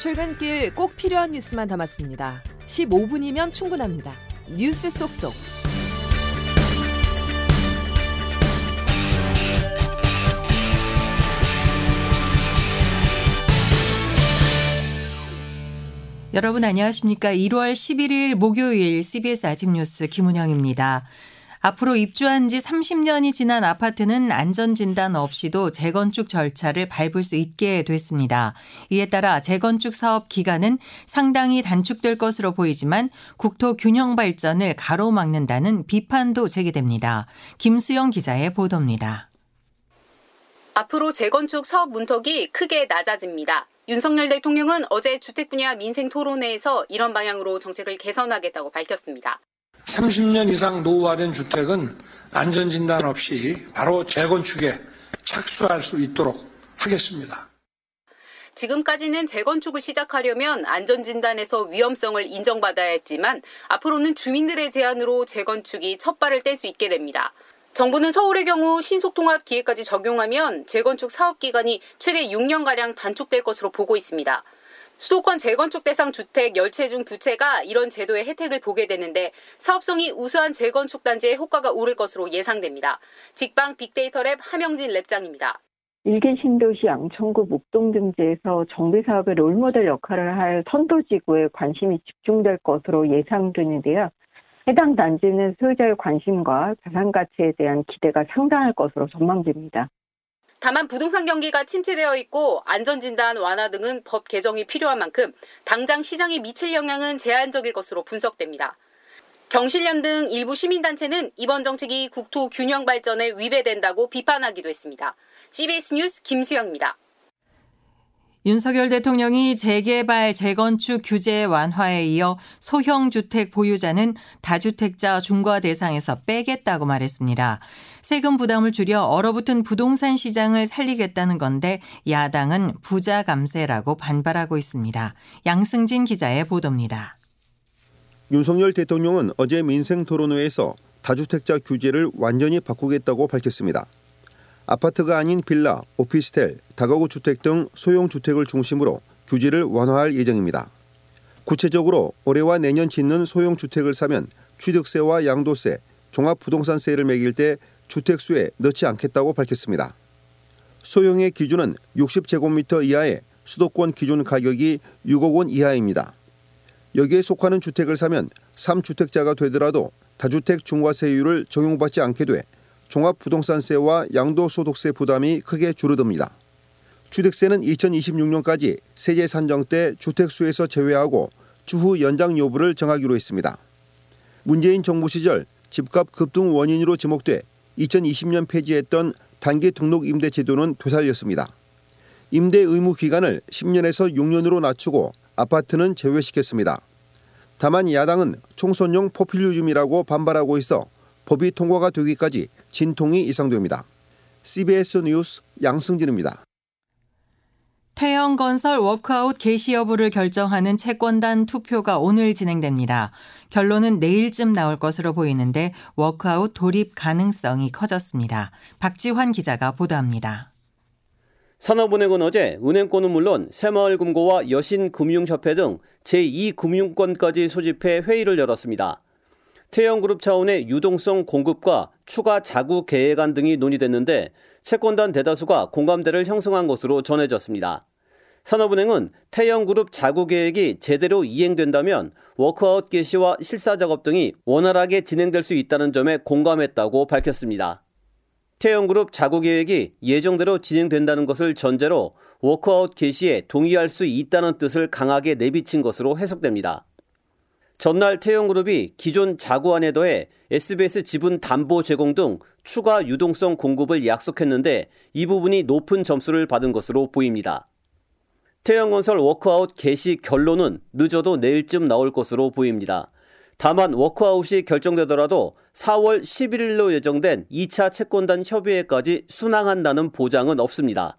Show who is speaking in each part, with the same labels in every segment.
Speaker 1: 출근길 꼭 필요한 뉴스만 담았습니다. 15분이면 충분합니다. 뉴스 속속.
Speaker 2: 여러분 안녕하십니까? 1월 11일 목요일 CBS 아침 뉴스 김은영입니다. 앞으로 입주한 지 30년이 지난 아파트는 안전진단 없이도 재건축 절차를 밟을 수 있게 됐습니다. 이에 따라 재건축 사업 기간은 상당히 단축될 것으로 보이지만 국토 균형 발전을 가로막는다는 비판도 제기됩니다. 김수영 기자의 보도입니다.
Speaker 3: 앞으로 재건축 사업 문턱이 크게 낮아집니다. 윤석열 대통령은 어제 주택 분야 민생 토론회에서 이런 방향으로 정책을 개선하겠다고 밝혔습니다.
Speaker 4: 30년 이상 노후화된 주택은 안전진단 없이 바로 재건축에 착수할 수 있도록 하겠습니다.
Speaker 3: 지금까지는 재건축을 시작하려면 안전진단에서 위험성을 인정받아야 했지만 앞으로는 주민들의 제안으로 재건축이 첫 발을 뗄 수 있게 됩니다. 정부는 서울의 경우 신속통합 기획까지 적용하면 재건축 사업 기간이 최대 6년가량 단축될 것으로 보고 있습니다. 수도권 재건축 대상 주택 10채 중 2채가 이런 제도의 혜택을 보게 되는데 사업성이 우수한 재건축 단지에 효과가 오를 것으로 예상됩니다. 직방 빅데이터 랩 하명진 랩장입니다.
Speaker 5: 일개 신도시 양천구 목동 등지에서 정비 사업의 롤모델 역할을 할 선도지구에 관심이 집중될 것으로 예상되는데요. 해당 단지는 소유자의 관심과 자산 가치에 대한 기대가 상당할 것으로 전망됩니다.
Speaker 3: 다만 부동산 경기가 침체되어 있고 안전진단 완화 등은 법 개정이 필요한 만큼 당장 시장에 미칠 영향은 제한적일 것으로 분석됩니다. 경실련 등 일부 시민단체는 이번 정책이 국토 균형 발전에 위배된다고 비판하기도 했습니다. CBS 뉴스 김수영입니다.
Speaker 2: 윤석열 대통령이 재개발, 재건축 규제 완화에 이어 소형 주택 보유자는 다주택자 중과 대상에서 빼겠다고 말했습니다. 세금 부담을 줄여 얼어붙은 부동산 시장을 살리겠다는 건데 야당은 부자 감세라고 반발하고 있습니다. 양승진 기자의 보도입니다.
Speaker 6: 윤석열 대통령은 어제 민생 토론회에서 다주택자 규제를 완전히 바꾸겠다고 밝혔습니다. 아파트가 아닌 빌라, 오피스텔, 다가구 주택 등 소형 주택을 중심으로 규제를 완화할 예정입니다. 구체적으로 올해와 내년 짓는 소형 주택을 사면 취득세와 양도세, 종합부동산세를 매길 때 주택수에 넣지 않겠다고 밝혔습니다. 소형의 기준은 60제곱미터 이하의 수도권 기준 가격이 6억 원 이하입니다. 여기에 속하는 주택을 사면 3주택자가 되더라도 다주택 중과세율을 적용받지 않게 돼 종합부동산세와 양도소득세 부담이 크게 줄어듭니다. 취득세는 2026년까지 세제 산정 때 주택수에서 제외하고 추후 연장 여부를 정하기로 했습니다. 문재인 정부 시절 집값 급등 원인으로 지목돼 2020년 폐지했던 단기 등록 임대 제도는 되살렸습니다. 임대 의무 기간을 10년에서 6년으로 낮추고 아파트는 제외시켰습니다. 다만 야당은 총선용 포퓰리즘이라고 반발하고 있어 법이 통과가 되기까지 진통이 예상됩니다. CBS 뉴스 양승진입니다.
Speaker 2: 태영건설 워크아웃 개시 여부를 결정하는 채권단 투표가 오늘 진행됩니다. 결론은 내일쯤 나올 것으로 보이는데 워크아웃 돌입 가능성이 커졌습니다. 박지환 기자가 보도합니다.
Speaker 7: 산업은행은 어제 은행권은 물론 새마을금고와 여신금융협회 등 제2금융권까지 소집해 회의를 열었습니다. 태영그룹 차원의 유동성 공급과 추가 자구 계획안 등이 논의됐는데 채권단 대다수가 공감대를 형성한 것으로 전해졌습니다. 산업은행은 태영그룹 자구 계획이 제대로 이행된다면 워크아웃 개시와 실사 작업 등이 원활하게 진행될 수 있다는 점에 공감했다고 밝혔습니다. 태영그룹 자구 계획이 예정대로 진행된다는 것을 전제로 워크아웃 개시에 동의할 수 있다는 뜻을 강하게 내비친 것으로 해석됩니다. 전날 태영그룹이 기존 자구안에 더해 SBS 지분 담보 제공 등 추가 유동성 공급을 약속했는데 이 부분이 높은 점수를 받은 것으로 보입니다. 태영건설 워크아웃 개시 결론은 늦어도 내일쯤 나올 것으로 보입니다. 다만 워크아웃이 결정되더라도 4월 11일로 예정된 2차 채권단 협의회까지 순항한다는 보장은 없습니다.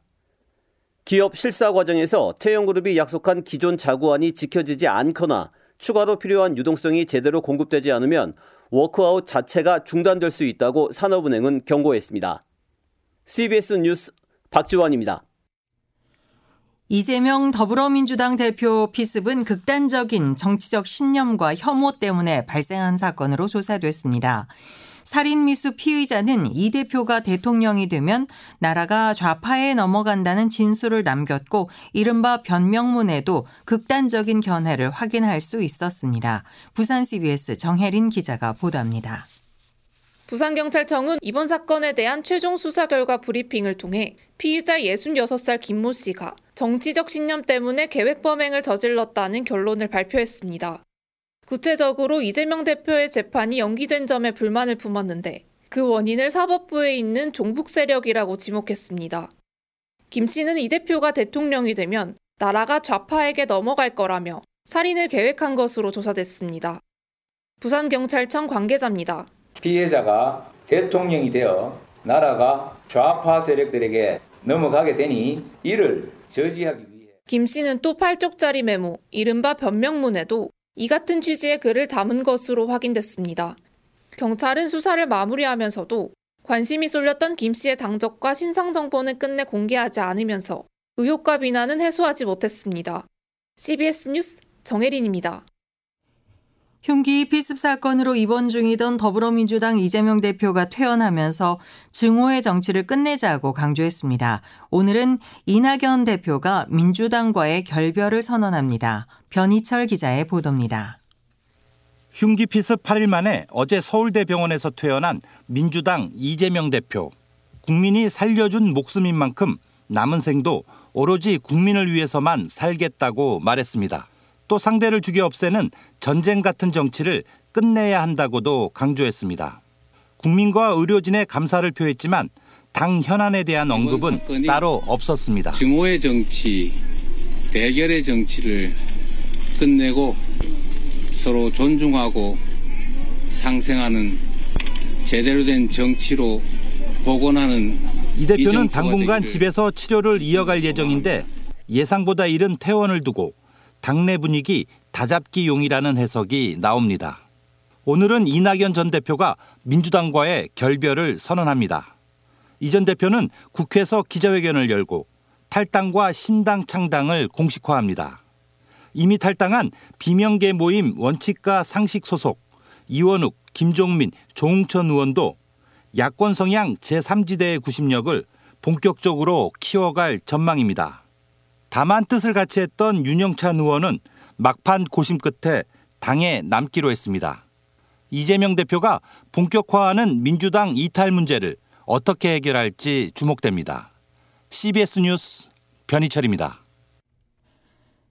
Speaker 7: 기업 실사 과정에서 태영그룹이 약속한 기존 자구안이 지켜지지 않거나 추가로 필요한 유동성이 제대로 공급되지 않으면 워크아웃 자체가 중단될 수 있다고 산업은행은 경고했습니다. CBS 뉴스 박지원입니다.
Speaker 2: 이재명 더불어민주당 대표 피습은 극단적인 정치적 신념과 혐오 때문에 발생한 사건으로 조사됐습니다. 살인미수 피의자는 이 대표가 대통령이 되면 나라가 좌파에 넘어간다는 진술을 남겼고 이른바 변명문에도 극단적인 견해를 확인할 수 있었습니다. 부산 CBS 정혜린 기자가 보도합니다.
Speaker 8: 부산경찰청은 이번 사건에 대한 최종 수사 결과 브리핑을 통해 피의자 66살 김모 씨가 정치적 신념 때문에 계획 범행을 저질렀다는 결론을 발표했습니다. 구체적으로 이재명 대표의 재판이 연기된 점에 불만을 품었는데 그 원인을 사법부에 있는 종북 세력이라고 지목했습니다. 김 씨는 이 대표가 대통령이 되면 나라가 좌파에게 넘어갈 거라며 살인을 계획한 것으로 조사됐습니다. 부산경찰청 관계자입니다.
Speaker 9: 피해자가 대통령이 되어 나라가 좌파 세력들에게 넘어가게 되니 이를 저지하기 위해
Speaker 8: 김 씨는 또 8쪽짜리 메모, 이른바 변명문에도 이 같은 취지의 글을 담은 것으로 확인됐습니다. 경찰은 수사를 마무리하면서도 관심이 쏠렸던 김 씨의 당적과 신상 정보는 끝내 공개하지 않으면서 의혹과 비난은 해소하지 못했습니다. CBS 뉴스 정혜린입니다.
Speaker 2: 흉기 피습 사건으로 입원 중이던 더불어민주당 이재명 대표가 퇴원하면서 증오의 정치를 끝내자고 강조했습니다. 오늘은 이낙연 대표가 민주당과의 결별을 선언합니다. 변희철 기자의 보도입니다.
Speaker 10: 흉기 피습 8일 만에 어제 서울대병원에서 퇴원한 민주당 이재명 대표. 국민이 살려준 목숨인 만큼 남은 생도 오로지 국민을 위해서만 살겠다고 말했습니다. 또 상대를 죽여 없애는 전쟁 같은 정치를 끝내야 한다고도 강조했습니다. 국민과 의료진의 감사를 표했지만 당 현안에 대한 언급은 따로 없었습니다.
Speaker 11: 증오의 정치, 대결의 정치를 끝내고 서로 존중하고 상생하는 제대로 된 정치로 복원하는
Speaker 10: 이 대표는 당분간 집에서 치료를 이어갈 예정인데 예상보다 이른 퇴원을 두고 당내 분위기 다잡기용이라는 해석이 나옵니다. 오늘은 이낙연 전 대표가 민주당과의 결별을 선언합니다. 이 전 대표는 국회에서 기자회견을 열고 탈당과 신당 창당을 공식화합니다. 이미 탈당한 비명계 모임 원칙과 상식 소속 이원욱, 김종민, 조홍천 의원도 야권 성향 제3지대의 구심력을 본격적으로 키워갈 전망입니다. 다만 뜻을 같이 했던 윤영찬 의원은 막판 고심 끝에 당에 남기로 했습니다. 이재명 대표가 본격화하는 민주당 이탈 문제를 어떻게 해결할지 주목됩니다. CBS 뉴스 변희철입니다.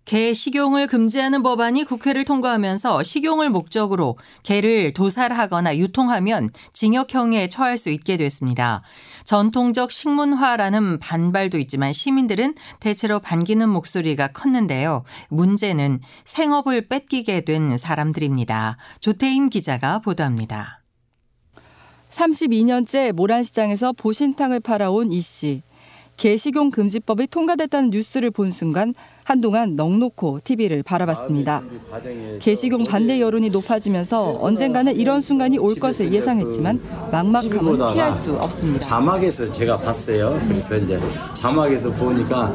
Speaker 2: 개 식용을 금지하는 법안이 국회를 통과하면서 식용을 목적으로 개를 도살하거나 유통하면 징역형에 처할 수 있게 됐습니다. 전통적 식문화라는 반발도 있지만 시민들은 대체로 반기는 목소리가 컸는데요. 문제는 생업을 뺏기게 된 사람들입니다. 조태임 기자가 보도합니다.
Speaker 12: 32년째 모란시장에서 보신탕을 팔아온 이 씨. 개식용 금지법이 통과됐다는 뉴스를 본 순간 한동안 넉놓고 TV를 바라봤습니다. 개식용 반대 여론이 높아지면서 언젠가는 이런 순간이 올 것을 예상했지만 막막함은 피할 수 없습니다.
Speaker 13: 자막에서 제가 봤어요. 그래서 이제 자막에서 보니까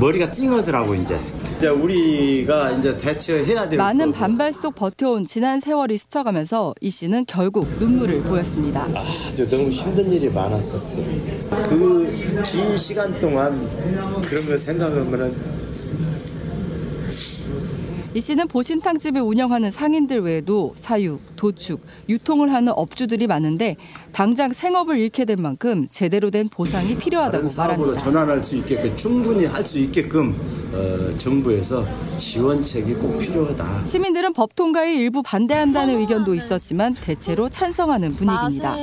Speaker 13: 머리가 띵하더라고 이제. 이제 우리가 이제 대처해야 될
Speaker 12: 많은 반발 속 버텨온 지난 세월이 스쳐가면서 이 씨는 결국 눈물을 보였습니다.
Speaker 13: 아주 너무 힘든 일이 많았었어요. 그 긴 시간 동안 그런 걸 생각하면은
Speaker 12: 이 씨는 보신탕집을 운영하는 상인들 외에도 사육, 도축, 유통을 하는 업주들이 많은데 당장 생업을 잃게 된 만큼 제대로 된 보상이 필요하다고 말합니다.
Speaker 13: 전환할 수 있게끔 충분히 할 수 있게끔 어, 정부에서 지원책이 꼭 필요하다.
Speaker 12: 시민들은 법 통과에 일부 반대한다는 의견도 있었지만 대체로 찬성하는 분위기입니다.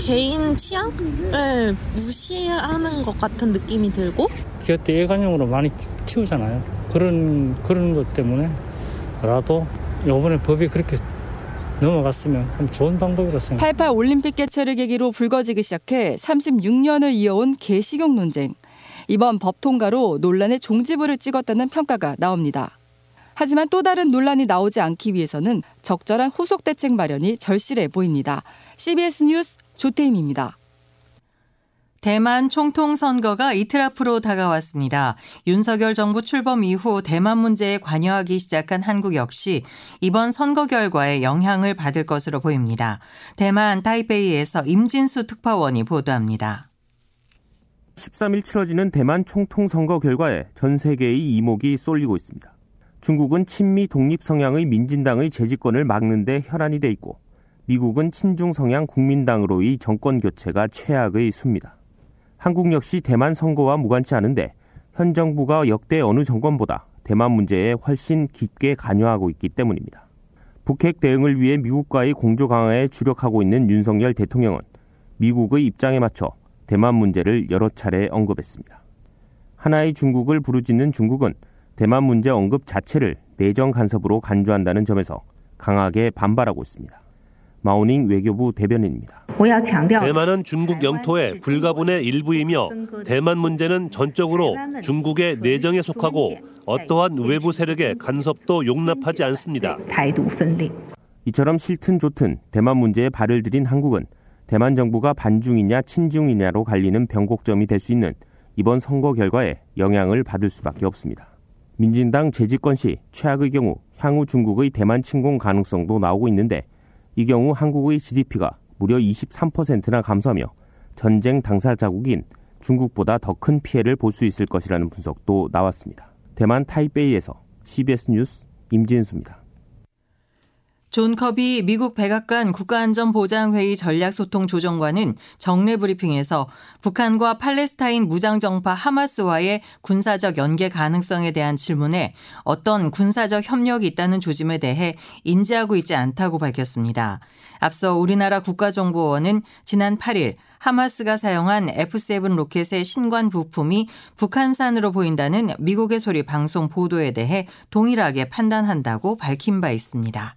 Speaker 14: 개인 취향을 무시하는 것 같은 느낌이 들고
Speaker 15: 그때 애관용으로 많이 키우잖아요. 그런 그런 것 때문에 라도 이번에 법이 그렇게 넘어갔으면 참 좋은 방법이라고 생각합니다.
Speaker 12: 88 올림픽 개최를 계기로 불거지기 시작해 36년을 이어온 개식용 논쟁. 이번 법 통과로 논란의 종지부를 찍었다는 평가가 나옵니다. 하지만 또 다른 논란이 나오지 않기 위해서는 적절한 후속 대책 마련이 절실해 보입니다. CBS 뉴스 조태임입니다.
Speaker 2: 대만 총통 선거가 이틀 앞으로 다가왔습니다. 윤석열 정부 출범 이후 대만 문제에 관여하기 시작한 한국 역시 이번 선거 결과에 영향을 받을 것으로 보입니다. 대만 타이베이에서 임진수 특파원이 보도합니다.
Speaker 16: 13일 치러지는 대만 총통 선거 결과에 전 세계의 이목이 쏠리고 있습니다. 중국은 친미 독립 성향의 민진당의 재집권을 막는 데 혈안이 돼 있고 미국은 친중 성향 국민당으로의 정권 교체가 최악의 수입니다. 한국 역시 대만 선거와 무관치 않은데 현 정부가 역대 어느 정권보다 대만 문제에 훨씬 깊게 관여하고 있기 때문입니다. 북핵 대응을 위해 미국과의 공조 강화에 주력하고 있는 윤석열 대통령은 미국의 입장에 맞춰 대만 문제를 여러 차례 언급했습니다. 하나의 중국을 부르짖는 중국은 대만 문제 언급 자체를 내정 간섭으로 간주한다는 점에서 강하게 반발하고 있습니다. 마우닝 외교부 대변인입니다.
Speaker 17: 대만은 중국 영토의 불가분의 일부이며 대만 문제는 전적으로 중국의 내정에 속하고 어떠한 외부 세력의 간섭도 용납하지 않습니다.
Speaker 16: 이처럼 싫든 좋든 대만 문제에 발을 들인 한국은 대만 정부가 반중이냐 친중이냐로 갈리는 변곡점이 될 수 있는 이번 선거 결과에 영향을 받을 수밖에 없습니다. 민진당 재집권 시 최악의 경우 향후 중국의 대만 침공 가능성도 나오고 있는데 이 경우 한국의 GDP가 무려 23%나 감소하며 전쟁 당사자국인 중국보다 더 큰 피해를 볼 수 있을 것이라는 분석도 나왔습니다. 대만 타이베이에서 CBS 뉴스 임진수입니다.
Speaker 2: 존 커비 미국 백악관 국가안전보장회의 전략소통조정관은 정례 브리핑에서 북한과 팔레스타인 무장정파 하마스와의 군사적 연계 가능성에 대한 질문에 어떤 군사적 협력이 있다는 조짐에 대해 인지하고 있지 않다고 밝혔습니다. 앞서 우리나라 국가정보원은 지난 8일 하마스가 사용한 F-7 로켓의 신관 부품이 북한산으로 보인다는 미국의 소리 방송 보도에 대해 동일하게 판단한다고 밝힌 바 있습니다.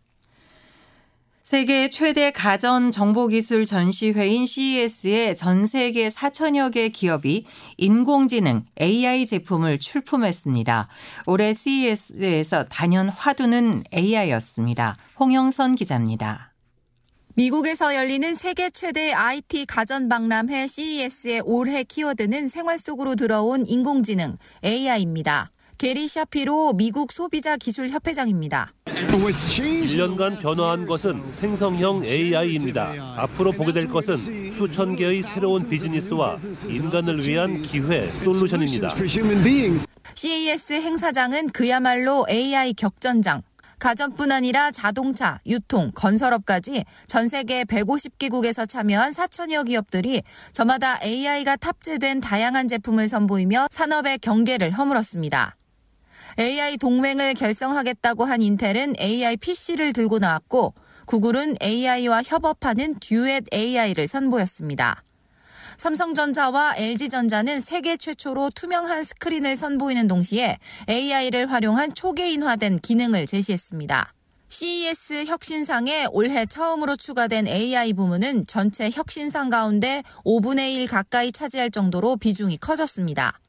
Speaker 2: 세계 최대 가전 정보기술 전시회인 CES에 전 세계 4천여 개 기업이 인공지능 AI 제품을 출품했습니다. 올해 CES에서 단연 화두는 AI였습니다. 홍영선 기자입니다.
Speaker 18: 미국에서 열리는 세계 최대 IT 가전 박람회 CES의 올해 키워드는 생활 속으로 들어온 인공지능 AI입니다. 게리 샤피로 미국 소비자 기술 협회장입니다.
Speaker 17: 1년간 변화한 것은 생성형 AI입니다. 앞으로 보게 될 것은 수천 개의 새로운 비즈니스와 인간을 위한 기회 솔루션입니다.
Speaker 18: CES 행사장은 그야말로 AI 격전장. 가전뿐 아니라 자동차, 유통, 건설업까지 전 세계 150개국에서 참여한 4천여 기업들이 저마다 AI가 탑재된 다양한 제품을 선보이며 산업의 경계를 허물었습니다. AI 동맹을 결성하겠다고 한 인텔은 AI PC를 들고 나왔고 구글은 AI와 협업하는 듀엣 AI를 선보였습니다. 삼성전자와 LG전자는 세계 최초로 투명한 스크린을 선보이는 동시에 AI를 활용한 초계인화된 기능을 제시했습니다. CES 혁신상에 올해 처음으로 추가된 AI 부문은 전체 혁신상 가운데 5분의 1 가까이 차지할 정도로 비중이 커졌습니다.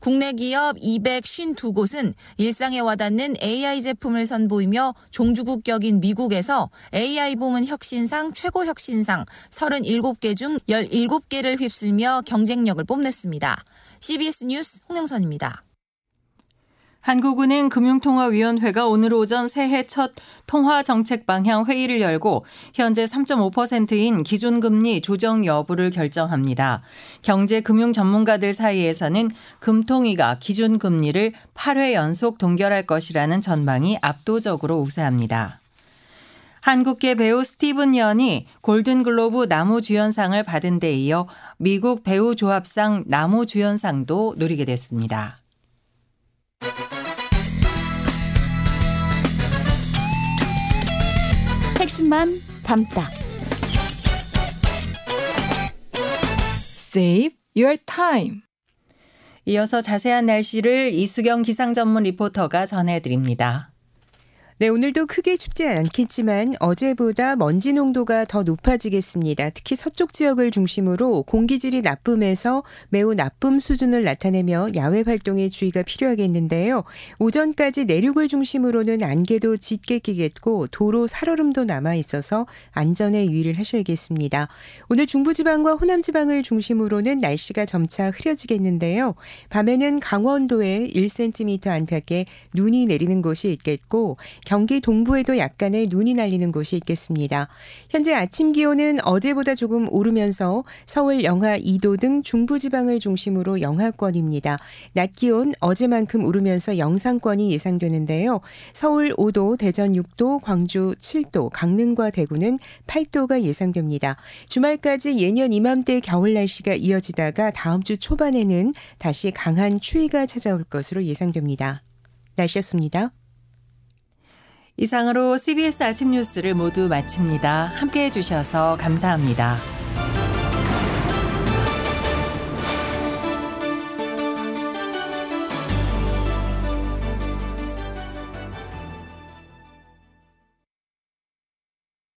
Speaker 18: 국내 기업 252곳은 일상에 와닿는 AI 제품을 선보이며 종주국격인 미국에서 AI 부문 혁신상 최고 혁신상 37개 중 17개를 휩쓸며 경쟁력을 뽐냈습니다. CBS 뉴스 홍영선입니다.
Speaker 2: 한국은행 금융통화위원회가 오늘 오전 새해 첫 통화 정책 방향 회의를 열고 현재 3.5%인 기준금리 조정 여부를 결정합니다. 경제 금융 전문가들 사이에서는 금통위가 기준금리를 8회 연속 동결할 것이라는 전망이 압도적으로 우세합니다. 한국계 배우 스티븐 연이 골든글로브 나무주연상을 받은 데 이어 미국 배우 조합상 나무주연상도 누리게 됐습니다.
Speaker 1: 핵심만 담다. Save your time.
Speaker 2: 이어서 자세한 날씨를 이수경 기상 전문 리포터가 전해드립니다.
Speaker 19: 네, 오늘도 크게 춥지 않겠지만 어제보다 먼지 농도가 더 높아지겠습니다. 특히 서쪽 지역을 중심으로 공기질이 나쁨에서 매우 나쁨 수준을 나타내며 야외 활동에 주의가 필요하겠는데요. 오전까지 내륙을 중심으로는 안개도 짙게 끼겠고 도로 살얼음도 남아 있어서 안전에 유의를 하셔야겠습니다. 오늘 중부지방과 호남지방을 중심으로는 날씨가 점차 흐려지겠는데요. 밤에는 강원도에 1cm 안팎의 눈이 내리는 곳이 있겠고 경기 동부에도 약간의 눈이 날리는 곳이 있겠습니다. 현재 아침 기온은 어제보다 조금 오르면서 서울 영하 2도 등 중부지방을 중심으로 영하권입니다. 낮 기온 어제만큼 오르면서 영상권이 예상되는데요. 서울 5도, 대전 6도, 광주 7도, 강릉과 대구는 8도가 예상됩니다. 주말까지 예년 이맘때 겨울 날씨가 이어지다가 다음 주 초반에는 다시 강한 추위가 찾아올 것으로 예상됩니다. 날씨였습니다.
Speaker 2: 이상으로 CBS 아침 뉴스를 모두 마칩니다. 함께 해주셔서 감사합니다.